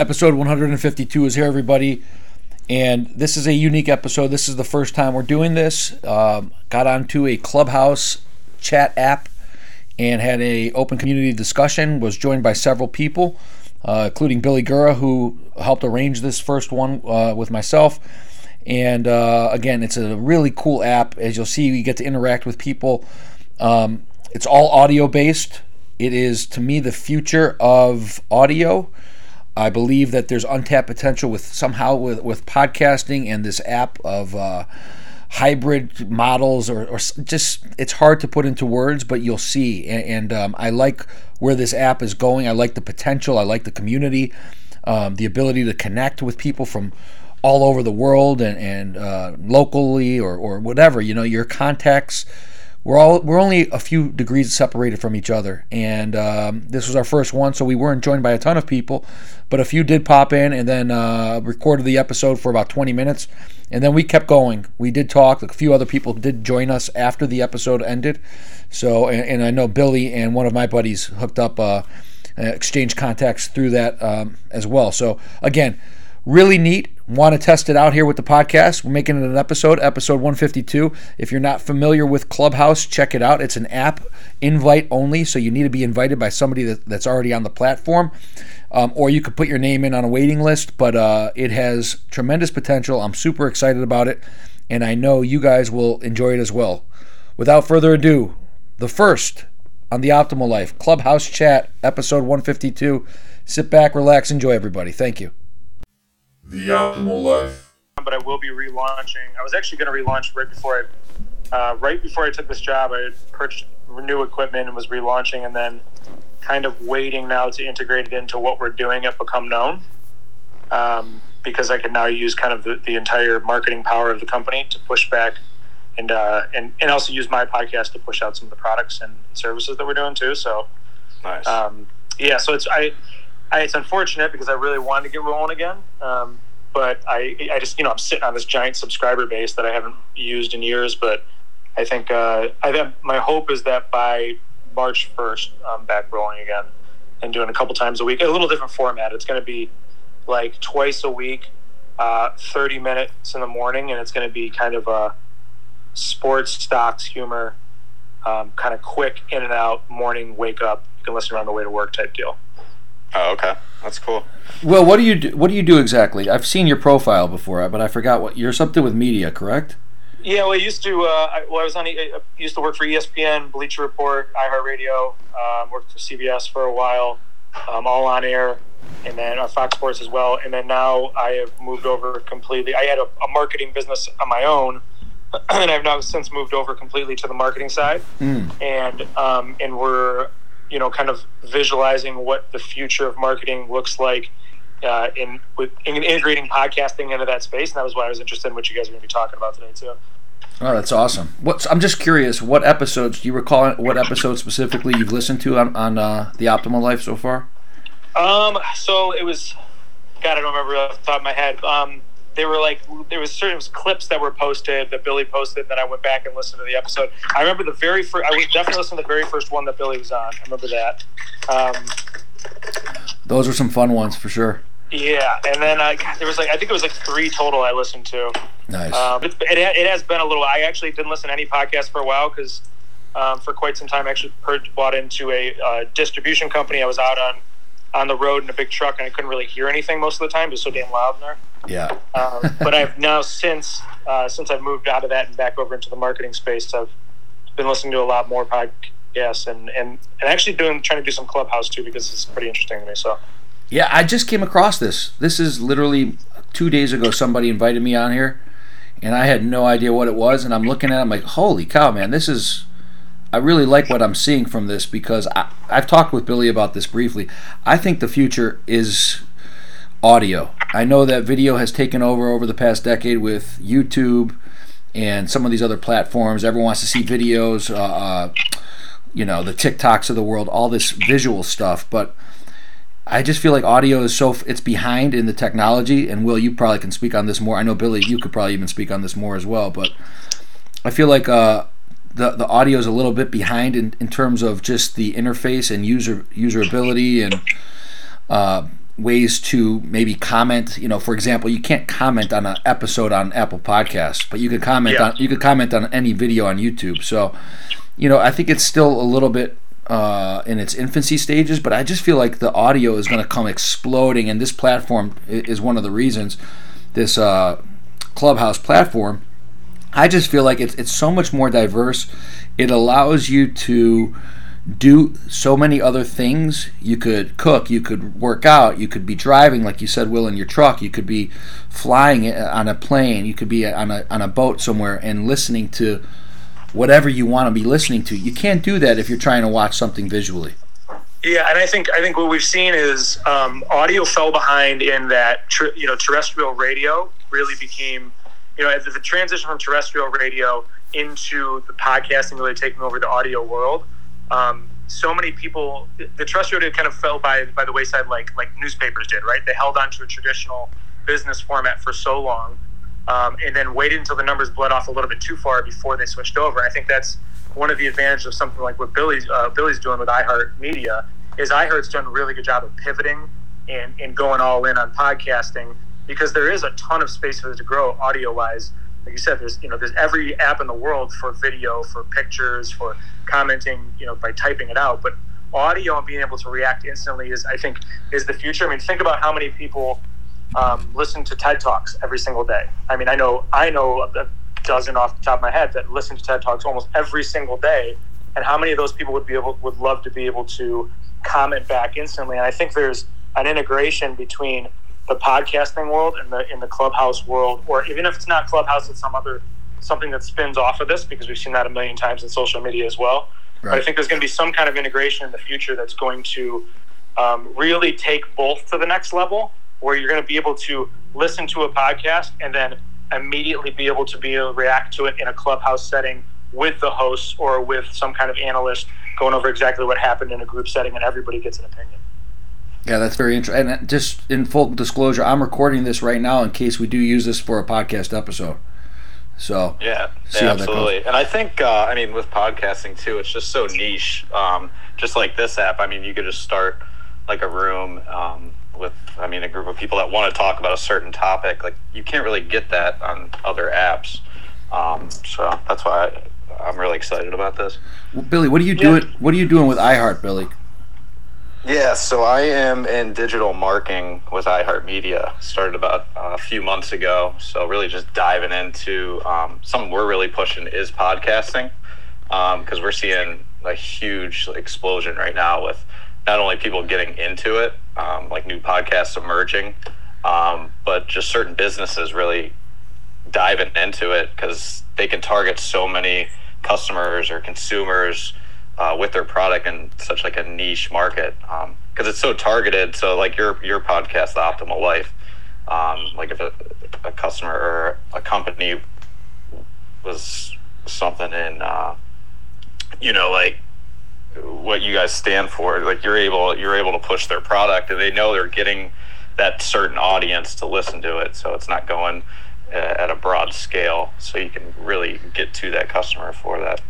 Episode 152 is here, everybody. And this is a unique episode. This is the first time we're doing this. Um, got onto a Clubhouse chat app and had a open community discussion. Was joined by several people, uh, including Billy Gura, who helped arrange this first one uh, with myself. And uh, again, it's a really cool app. As you'll see, you get to interact with people. Um, it's all audio based. It is, to me, the future of audio. I believe that there's untapped potential with somehow with, with podcasting and this app of uh, hybrid models or, or, just it's hard to put into words, but you'll see. And, and um, I like where this app is going. I like the potential. I like the community, um, the ability to connect with people from all over the world and, and uh, locally or, or whatever. You know, your contacts we're all we're only a few degrees separated from each other, and um, this was our first one, so we weren't joined by a ton of people, but a few did pop in, and then uh, recorded the episode for about 20 minutes, and then we kept going. We did talk. A few other people did join us after the episode ended, so and, and I know Billy and one of my buddies hooked up. Uh, exchange contacts through that um, as well. So again, really neat want to test it out here with the podcast, we're making it an episode, episode 152. If you're not familiar with Clubhouse, check it out. It's an app, invite only, so you need to be invited by somebody that, that's already on the platform. Um, or you could put your name in on a waiting list, but uh, it has tremendous potential. I'm super excited about it, and I know you guys will enjoy it as well. Without further ado, the first on the Optimal Life Clubhouse Chat, episode 152. Sit back, relax, enjoy, everybody. Thank you. The Optimal Life. But I will be relaunching. I was actually going to relaunch right before I, uh, right before I took this job. I had purchased new equipment and was relaunching, and then kind of waiting now to integrate it into what we're doing at Become Known. Um, because I can now use kind of the, the entire marketing power of the company to push back and, uh, and and also use my podcast to push out some of the products and services that we're doing too. So, nice. Um, yeah, so it's I I, it's unfortunate because I really wanted to get rolling again. Um, but I, I just, you know, I'm sitting on this giant subscriber base that I haven't used in years. But I think, uh, I think my hope is that by March 1st, I'm back rolling again and doing a couple times a week. A little different format. It's going to be like twice a week, uh, 30 minutes in the morning, and it's going to be kind of a sports, stocks, humor, um, kind of quick in and out morning wake up. You can listen around the way to work type deal. Oh, okay, that's cool. Well, what do you do? What do you do exactly? I've seen your profile before, but I forgot what you're something with media, correct? Yeah, well, I used to. Uh, I, well, I was on. I used to work for ESPN, Bleacher Report, iHeartRadio. Um, worked for CBS for a while, um, all on air, and then on Fox Sports as well. And then now I have moved over completely. I had a, a marketing business on my own, and I've now since moved over completely to the marketing side. Mm. And um, and we're you know, kind of visualizing what the future of marketing looks like uh, in with in integrating podcasting into that space. And that was why I was interested in what you guys are going to be talking about today too. Oh, that's awesome. What's I'm just curious. What episodes do you recall? What episodes specifically you've listened to on, on uh, the Optimal Life so far? Um, so it was. God, I don't remember off the top of my head. Um, they were like there was certain was clips that were posted that Billy posted. Then I went back and listened to the episode. I remember the very first. I was definitely listened to the very first one that Billy was on. I remember that. Um, Those were some fun ones for sure. Yeah, and then uh, there was like I think it was like three total I listened to. Nice. Um, it, it, it, has been a little. I actually didn't listen to any podcast for a while because um, for quite some time I actually bought into a uh, distribution company. I was out on on the road in a big truck and I couldn't really hear anything most of the time. It was so damn loud in there. Yeah. Um, but I've now since uh, since I've moved out of that and back over into the marketing space, I've been listening to a lot more podcasts and and, and actually doing trying to do some clubhouse too because it's pretty interesting to me. So. Yeah, I just came across this. This is literally two days ago. Somebody invited me on here, and I had no idea what it was. And I'm looking at, it, I'm like, holy cow, man! This is I really like what I'm seeing from this because I, I've talked with Billy about this briefly. I think the future is audio. I know that video has taken over over the past decade with YouTube and some of these other platforms. Everyone wants to see videos, uh, uh, you know, the TikToks of the world, all this visual stuff. But I just feel like audio is so it's behind in the technology. And Will, you probably can speak on this more. I know Billy, you could probably even speak on this more as well. But I feel like uh, the the audio is a little bit behind in, in terms of just the interface and user usability and uh, ways to maybe comment. You know, for example, you can't comment on an episode on Apple Podcasts, but you can comment Yeah. on you can comment on any video on YouTube. So, you know, I think it's still a little bit uh, in its infancy stages, but I just feel like the audio is going to come exploding, and this platform is one of the reasons. This uh, Clubhouse platform, I just feel like it's it's so much more diverse. It allows you to do so many other things. You could cook, you could work out, you could be driving, like you said, Will, in your truck. You could be flying on a plane. You could be on a on a boat somewhere and listening to whatever you want to be listening to. You can't do that if you're trying to watch something visually. Yeah, and I think I think what we've seen is um, audio fell behind in that tr- you know terrestrial radio really became you know the transition from terrestrial radio into the podcasting really taking over the audio world. Um, so many people, the terrestrial radio kind of fell by by the wayside, like like newspapers did. Right, they held on to a traditional business format for so long, um, and then waited until the numbers bled off a little bit too far before they switched over. I think that's one of the advantages of something like what Billy's uh, Billy's doing with iHeart Media is iHeart's done a really good job of pivoting and, and going all in on podcasting because there is a ton of space for it to grow audio wise. Like you said, there's you know there's every app in the world for video, for pictures, for commenting, you know, by typing it out. But audio and being able to react instantly is I think is the future. I mean, think about how many people um, listen to TED Talks every single day. I mean, I know I know a dozen off the top of my head that listen to TED Talks almost every single day, and how many of those people would be able would love to be able to comment back instantly? And I think there's an integration between the podcasting world and the in the clubhouse world, or even if it's not clubhouse, it's some other something that spins off of this because we've seen that a million times in social media as well. But I think there's going to be some kind of integration in the future that's going to um, really take both to the next level, where you're going to be able to listen to a podcast and then immediately be able to be able to react to it in a clubhouse setting with the hosts or with some kind of analyst going over exactly what happened in a group setting, and everybody gets an opinion. Yeah, that's very interesting. And just in full disclosure, I'm recording this right now in case we do use this for a podcast episode. So Yeah, yeah how that goes. absolutely. And I think, uh, I mean, with podcasting too, it's just so niche. Um, just like this app, I mean, you could just start like a room um, with, I mean, a group of people that want to talk about a certain topic. Like, you can't really get that on other apps. Um, so that's why I, I'm really excited about this. Billy, what are you Yeah. doing? What are you doing with iHeart, Billy? Yeah, so I am in digital marketing with iHeartMedia. Started about uh, a few months ago. So really just diving into um, something we're really pushing is podcasting because we're seeing a huge explosion right now with not only people getting into it, um, like new podcasts emerging, um, but just certain businesses really diving into it because they can target so many customers or consumers uh, with their product in such like a niche market because it's so targeted. So like your your podcast, The Optimal Life, um, like if a, a customer or a company was something in, uh, you know, like what you guys stand for, like you're able you're able to push their product, and they know they're getting that certain audience to listen to it. So it's not going uh, at a broad scale. So you can really get to that customer for that.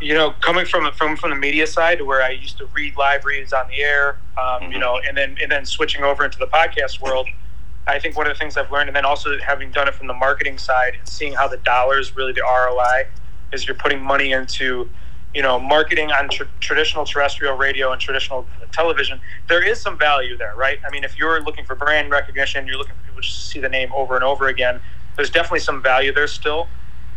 You know, coming from from from the media side, where I used to read live reads on the air, um, you Mhm. know, and then and then switching over into the podcast world, I think one of the things I've learned, and then also having done it from the marketing side, and seeing how the dollars really the ROI is you're putting money into, you know, marketing on tr- traditional terrestrial radio and traditional television. There is some value there, right? I mean, if you're looking for brand recognition, you're looking for people to see the name over and over again. There's definitely some value there still.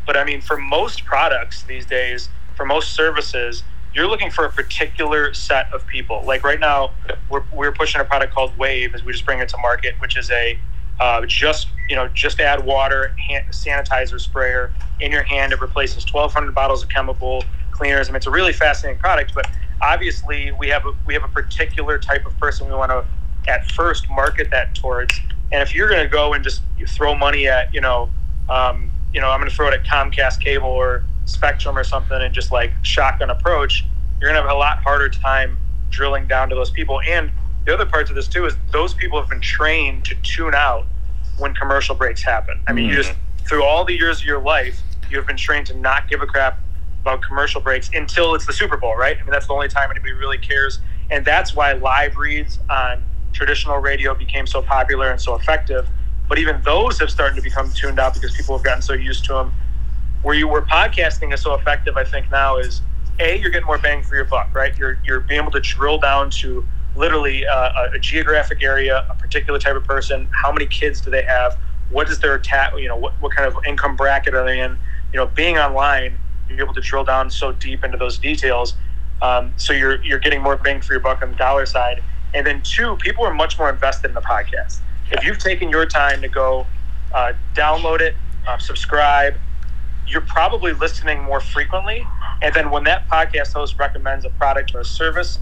But I mean, for most products these days, for most services, you're looking for a particular set of people. Like right now, we're, we're pushing a product called Wave as we just bring it to market, which is a uh, just you know just add water hand, sanitizer sprayer in your hand. It replaces 1,200 bottles of chemical cleaners. I mean, it's a really fascinating product. But obviously, we have a, we have a particular type of person we want to at first market that towards. And if you're going to go and just throw money at you know um, you know, I'm going to throw it at Comcast cable or Spectrum or something and just like shotgun approach, you're going to have a lot harder time drilling down to those people. And the other part to this too is those people have been trained to tune out when commercial breaks happen. I mean, you just mm-hmm. through all the years of your life, you have been trained to not give a crap about commercial breaks until it's the Super Bowl, right? I mean, that's the only time anybody really cares. And that's why live reads on traditional radio became so popular and so effective. But even those have started to become tuned out because people have gotten so used to them. Where you where podcasting is so effective, I think now is a you're getting more bang for your buck, right? You're you're being able to drill down to literally uh, a, a geographic area, a particular type of person. How many kids do they have? What is their ta- You know, what, what kind of income bracket are they in? You know, being online, you're able to drill down so deep into those details. Um, so you're you're getting more bang for your buck on the dollar side. And then two, people are much more invested in the podcast. If you've taken your time to go uh, download it, uh, subscribe, you're probably listening more frequently. And then when that podcast host recommends a product or a service,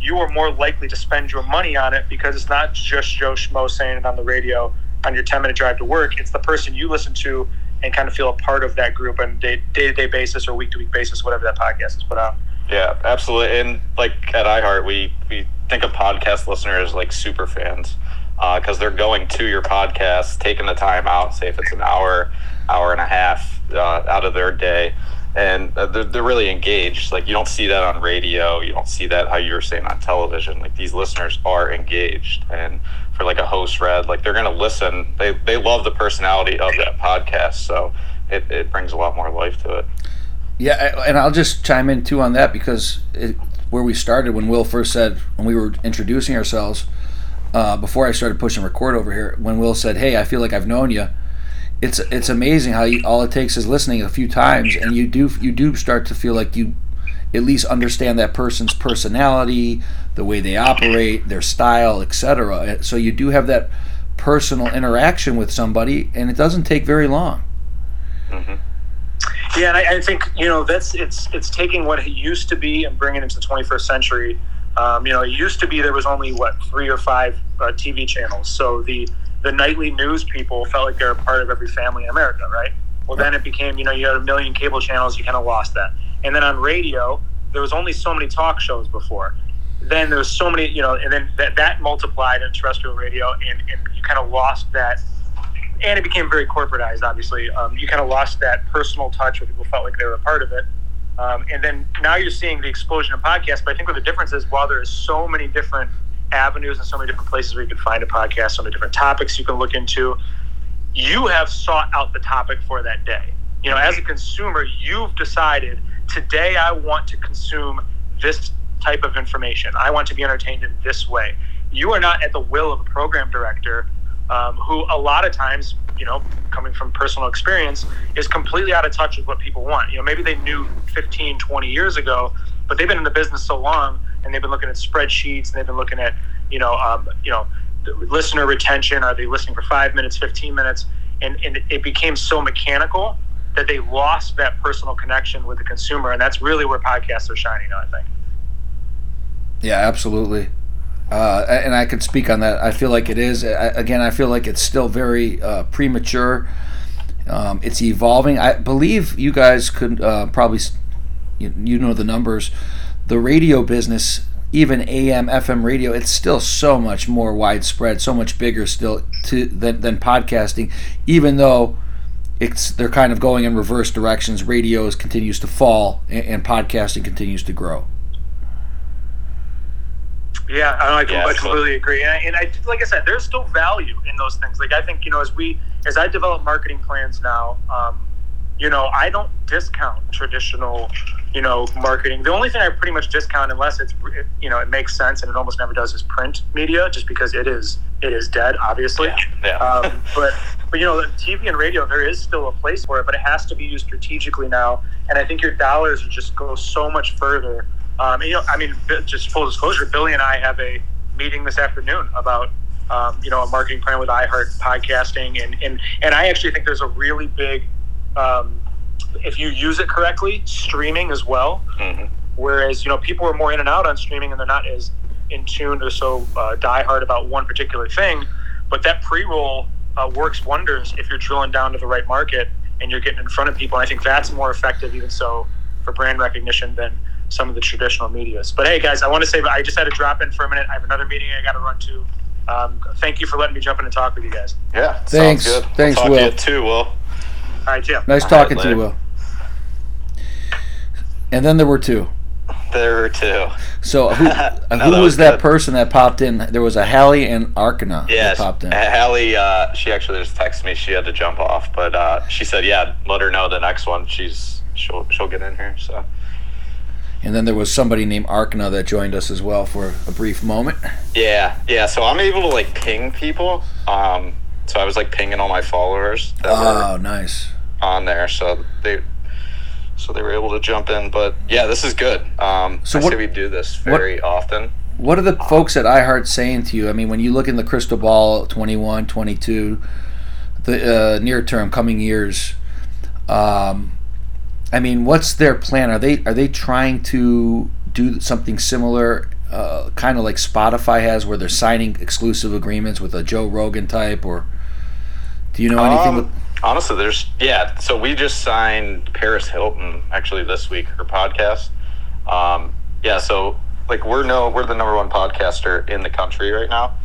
you are more likely to spend your money on it because it's not just Joe Schmo saying it on the radio on your 10 minute drive to work. It's the person you listen to and kind of feel a part of that group on a day to day basis or week to week basis, whatever that podcast is put out. Yeah, absolutely. And like at iHeart, we, we think of podcast listeners like super fans because uh, they're going to your podcast, taking the time out, say if it's an hour, hour and a half uh, out of their day, and uh, they're, they're really engaged. Like you don't see that on radio, you don't see that how you were saying on television. Like these listeners are engaged, and for like a host read, like they're gonna listen. They they love the personality of that podcast, so it, it brings a lot more life to it. Yeah, and I'll just chime in too on that because it, where we started when Will first said when we were introducing ourselves uh, before I started pushing record over here when Will said, "Hey, I feel like I've known you." It's it's amazing how you, all it takes is listening a few times, and you do you do start to feel like you at least understand that person's personality, the way they operate, their style, etc. So you do have that personal interaction with somebody, and it doesn't take very long. Mm-hmm. Yeah, and I, I, think you know that's it's it's taking what it used to be and bringing it into the 21st century. Um, you know, it used to be there was only what three or five uh, TV channels, so the the nightly news people felt like they're a part of every family in America, right? Well, then it became you know you had a million cable channels, you kind of lost that, and then on radio there was only so many talk shows before. Then there was so many, you know, and then that, that multiplied in terrestrial radio, and, and you kind of lost that and it became very corporatized. Obviously, um, you kind of lost that personal touch where people felt like they were a part of it. Um, and then now you're seeing the explosion of podcasts. But I think what the difference is, while there is so many different avenues and so many different places where you can find a podcast, so many different topics you can look into, you have sought out the topic for that day. You know, as a consumer, you've decided today I want to consume this type of information. I want to be entertained in this way. You are not at the will of a program director um, who a lot of times, you know, coming from personal experience, is completely out of touch with what people want. You know, maybe they knew 15, 20 years ago, but they've been in the business so long and they've been looking at spreadsheets and they've been looking at, you know, um, you know, listener retention. Are they listening for five minutes, 15 minutes? And, and it became so mechanical that they lost that personal connection with the consumer. And that's really where podcasts are shining, I think. Yeah, absolutely. Uh, and I could speak on that. I feel like it is. again, I feel like it's still very uh, premature. Um, it's evolving. I believe you guys could uh, probably, you, you, know the numbers. The radio business, even AM, FM radio, it's still so much more widespread, so much bigger still to than, than podcasting. Even though it's they're kind of going in reverse directions. Radio continues to fall, and, and podcasting continues to grow. Yeah, I, I, I completely agree. And I, and I, like I said, there's still value in those things. Like I think you know, as we as I develop marketing plans now, um, you know, I don't discount traditional, you know, marketing. The only thing I pretty much discount, unless it's you know it makes sense, and it almost never does, is print media, just because it is it is dead, obviously. Yeah. yeah. Um, but but you know, TV and radio, there is still a place for it, but it has to be used strategically now. And I think your dollars just go so much further um, you know, I mean, just full disclosure, Billy and I have a meeting this afternoon about um, you know a marketing plan with iHeart podcasting, and and and I actually think there's a really big, um, if you use it correctly, streaming as well. Mm-hmm. Whereas you know people are more in and out on streaming, and they're not as in tune or so uh, diehard about one particular thing. But that pre-roll uh, works wonders if you're drilling down to the right market and you're getting in front of people. And I think that's more effective, even so, for brand recognition than some of the traditional medias. But hey, guys, I want to say but I just had to drop in for a minute. I have another meeting I got to run to. Um, thank you for letting me jump in and talk with you guys. Yeah, thanks. Good. Thanks, we'll Will. To too, Will. All right, Jim. Nice talking to you, Will. And then there were two. there were two. So who, No, who that was was that person that popped in? There was a Hallie and Arcana Yeah, that popped in. Hallie, uh, she actually just texted me. She had to jump off, but uh, she said, "Yeah, let her know the next one. She's she'll she'll get in here." So And then there was somebody named Arcana that joined us as well for a brief moment. yeah, yeah. So I'm able to like ping people. Um, so I was like pinging all my followers that Oh, were nice. on there, so they so they were able to jump in. But yeah, this is good. Um, So I what- we do this very often. What are the folks at iHeart saying to you? I mean, when you look in the crystal ball, 21, 22, the uh, near term, coming years, um, I mean, what's their plan? Are they are they trying to do something similar, uh, kind of like Spotify has, where they're signing exclusive agreements with a Joe Rogan type, or do you know anything? Um, with, honestly, there's yeah. So we just signed Paris Hilton actually this week. Her podcast. Um, yeah. So like we're no we're the number one podcaster in the country right now,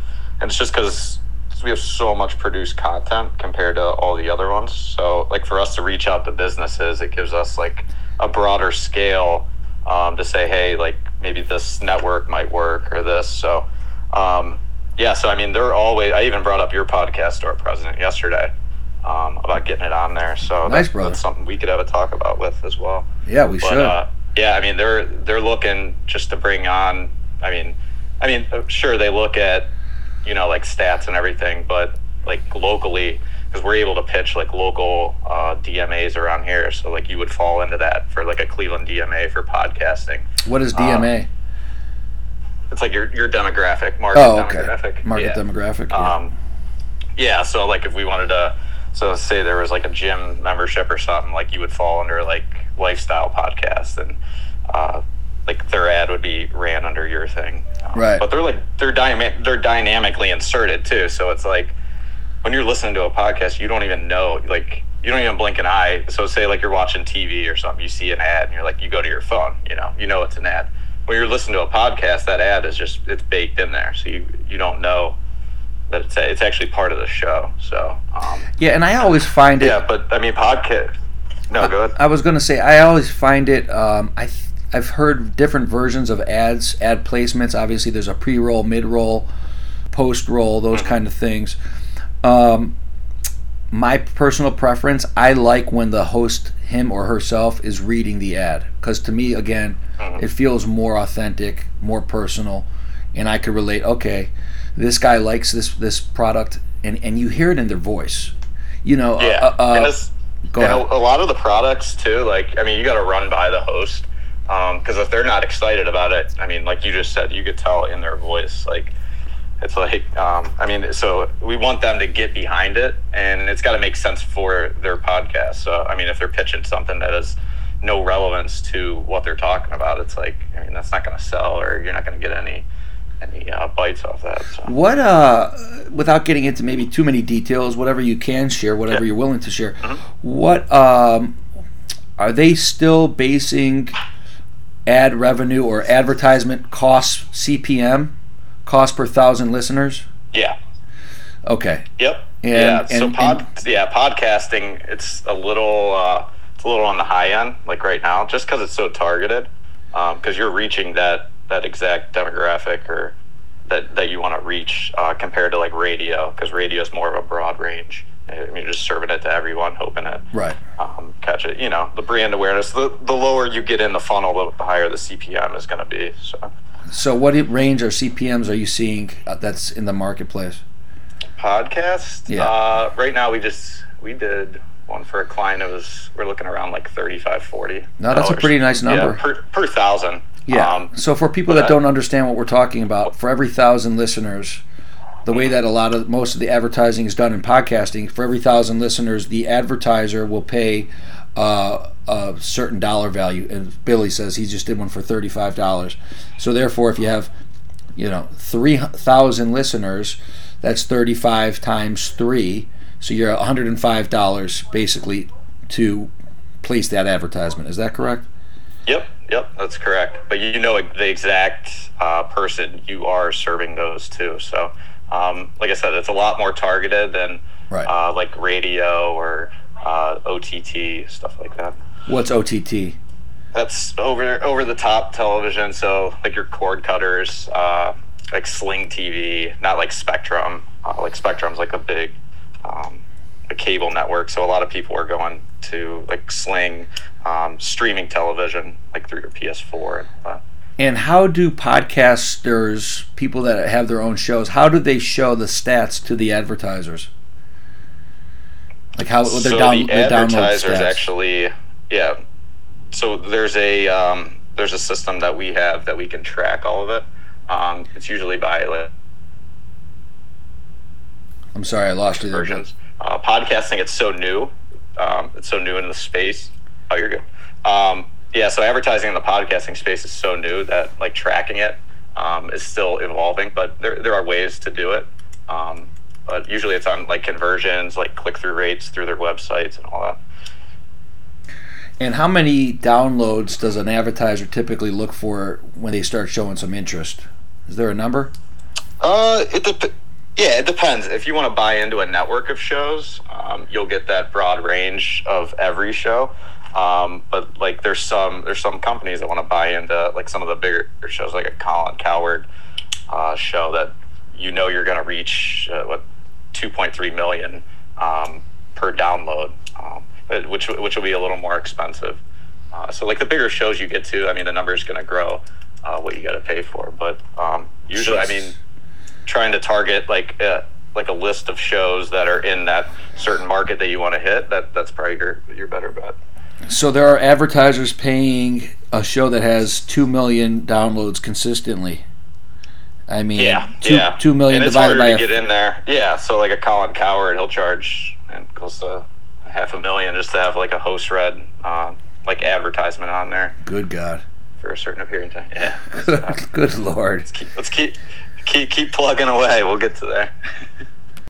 and it's just because we have so much produced content compared to all the other ones. So like for us to reach out to businesses, it gives us like a broader scale um, to say, hey, like maybe this network might work or this. So. Um, yeah, so I mean, they're always. I even brought up your podcast to our president yesterday um, about getting it on there. So Nice, that's, that's something we could have a talk about with as well. yeah, we But should. uh, yeah, I mean, they're they're looking just to bring on. I mean, I mean, uh, sure they look at you know like stats and everything, but like locally because we're able to pitch like local uh, DMAs around here. So like you would fall into that for like a Cleveland DMA for podcasting. what is DMA? It's like your your demographic market oh, okay. demographic. Market Yeah. demographic. Yeah. Um, yeah, so like if we wanted to, so say there was like a gym membership or something, like you would fall under like lifestyle podcast, and uh, like their ad would be ran under your thing. Um, Right. But they're like they're they're dynamically inserted too, so it's like when you're listening to a podcast, you don't even know like. You don't even blink an eye. So say like you're watching TV or something, you see an ad and you're like, you go to your phone, you know, you know it's an ad. When you're listening to a podcast, that ad is just it's baked in there, so you you don't know that it's it's actually part of the show. So um, yeah, and I always find it. yeah, but I mean podcast. No, go ahead. I was going to say I always find it. Um, I th- I've heard different versions of ads, ad placements. Obviously, there's a pre-roll, mid-roll, post-roll, those kind of things. Um, my personal preference, I like when the host, him or herself, is reading the ad because to me, again, it feels more authentic, more personal, and I could relate. Okay, this guy likes this this product, and and you hear it in their voice. You know, Yeah, uh, uh, and, and a, a lot of the products too. Like I mean, you got to run by the host because if they're not excited about it, I mean, like you just said, you could tell in their voice. Like it's like um, I mean, so we want them to get behind it, and it's got to make sense for their podcast. So I mean, if they're pitching something that has no relevance to what they're talking about, it's like I mean, that's not going to sell, or you're not going to get any any uh, bites off that. So. What, uh, without getting into maybe too many details, whatever you can share, whatever Yeah. you're willing to share, Mhm. what, um, are they still basing ad revenue or advertisement costs CPM, cost per thousand listeners? Yeah. Okay. Yep. And- yeah. so and- pod, yeah, podcasting it's a little uh, it's a little on the high end like right now, just because it's so targeted. Because you're reaching that that exact demographic or that that you want to reach uh, compared to like radio, because radio is more of a broad range. I mean, you're just serving it to everyone, hoping it Right. um, catch it. You know, the brand awareness. The the lower you get in the funnel, the higher the CPM is going to be. So. So, what range or CPMs are you seeing uh, that's in the marketplace? podcast. Yeah. Uh, right now, we just we did one for a client. It was we're looking around like 35 40 No, that's a pretty nice number. Yeah, per, per thousand. Yeah. Um, so for people that don't understand what we're talking about, for every thousand listeners, the way that a lot of most of the advertising is done in podcasting, for every thousand listeners, the advertiser will pay uh, a certain dollar value. And Billy says he just did one for thirty-five dollars. So therefore, if you have, you know, three thousand listeners, that's thirty-five times three. So you're one hundred and five dollars basically to place that advertisement. Is that correct? Yep, yep, that's correct. But you know the exact uh, person you are serving those to. So, um, like I said, it's a lot more targeted than Right. uh, like radio or uh, OTT stuff like that. What's OTT? that's over over the top television. So like your cord cutters, uh, like Sling TV, not like Spectrum. Uh, like Spectrum's like a big um, a cable network, so a lot of people are going to like Sling um, streaming television, like through your PS4 and. And how do podcasters, people that have their own shows, how do they show the stats to the advertisers? Like how so down, the advertisers actually, yeah. So there's a um, there's a system that we have that we can track all of it. Um, it's usually by like I'm sorry, I lost you versions. Uh, podcasting, it's so new. Um, it's so new in the space. Oh, you're good. Um, yeah, so advertising in the podcasting space is so new that like tracking it um, is still evolving, but there, there are ways to do it. Um, but usually it's on like conversions, like click through rates through their websites and all that. And how many downloads does an advertiser typically look for when they start showing some interest? Is there a number? Uh, it dep- yeah, it depends. If you want to buy into a network of shows, um, you'll get that broad range of every show. Um, but like, there's some there's some companies that want to buy into like some of the bigger shows, like a Colin Cowherd uh, show that you know you're going to reach uh, what 2.3 million um, per download, um, which which will be a little more expensive. Uh, so like the bigger shows you get to, I mean, the number is going to grow uh, what you got to pay for. But um, usually, I mean, trying to target like uh, like a list of shows that are in that certain market that you want to hit, that that's probably your your better bet. So there are advertisers paying a show that has two million downloads consistently. I mean, Yeah, two, yeah. two million and it's divided harder by to a get in there. Yeah, so like a Colin Cowherd, he'll charge and close to half a million just to have like a host read uh, like advertisement on there good God, for a certain period of time. Yeah, good Lord. keep, let's keep keep keep plugging away. We'll get to there.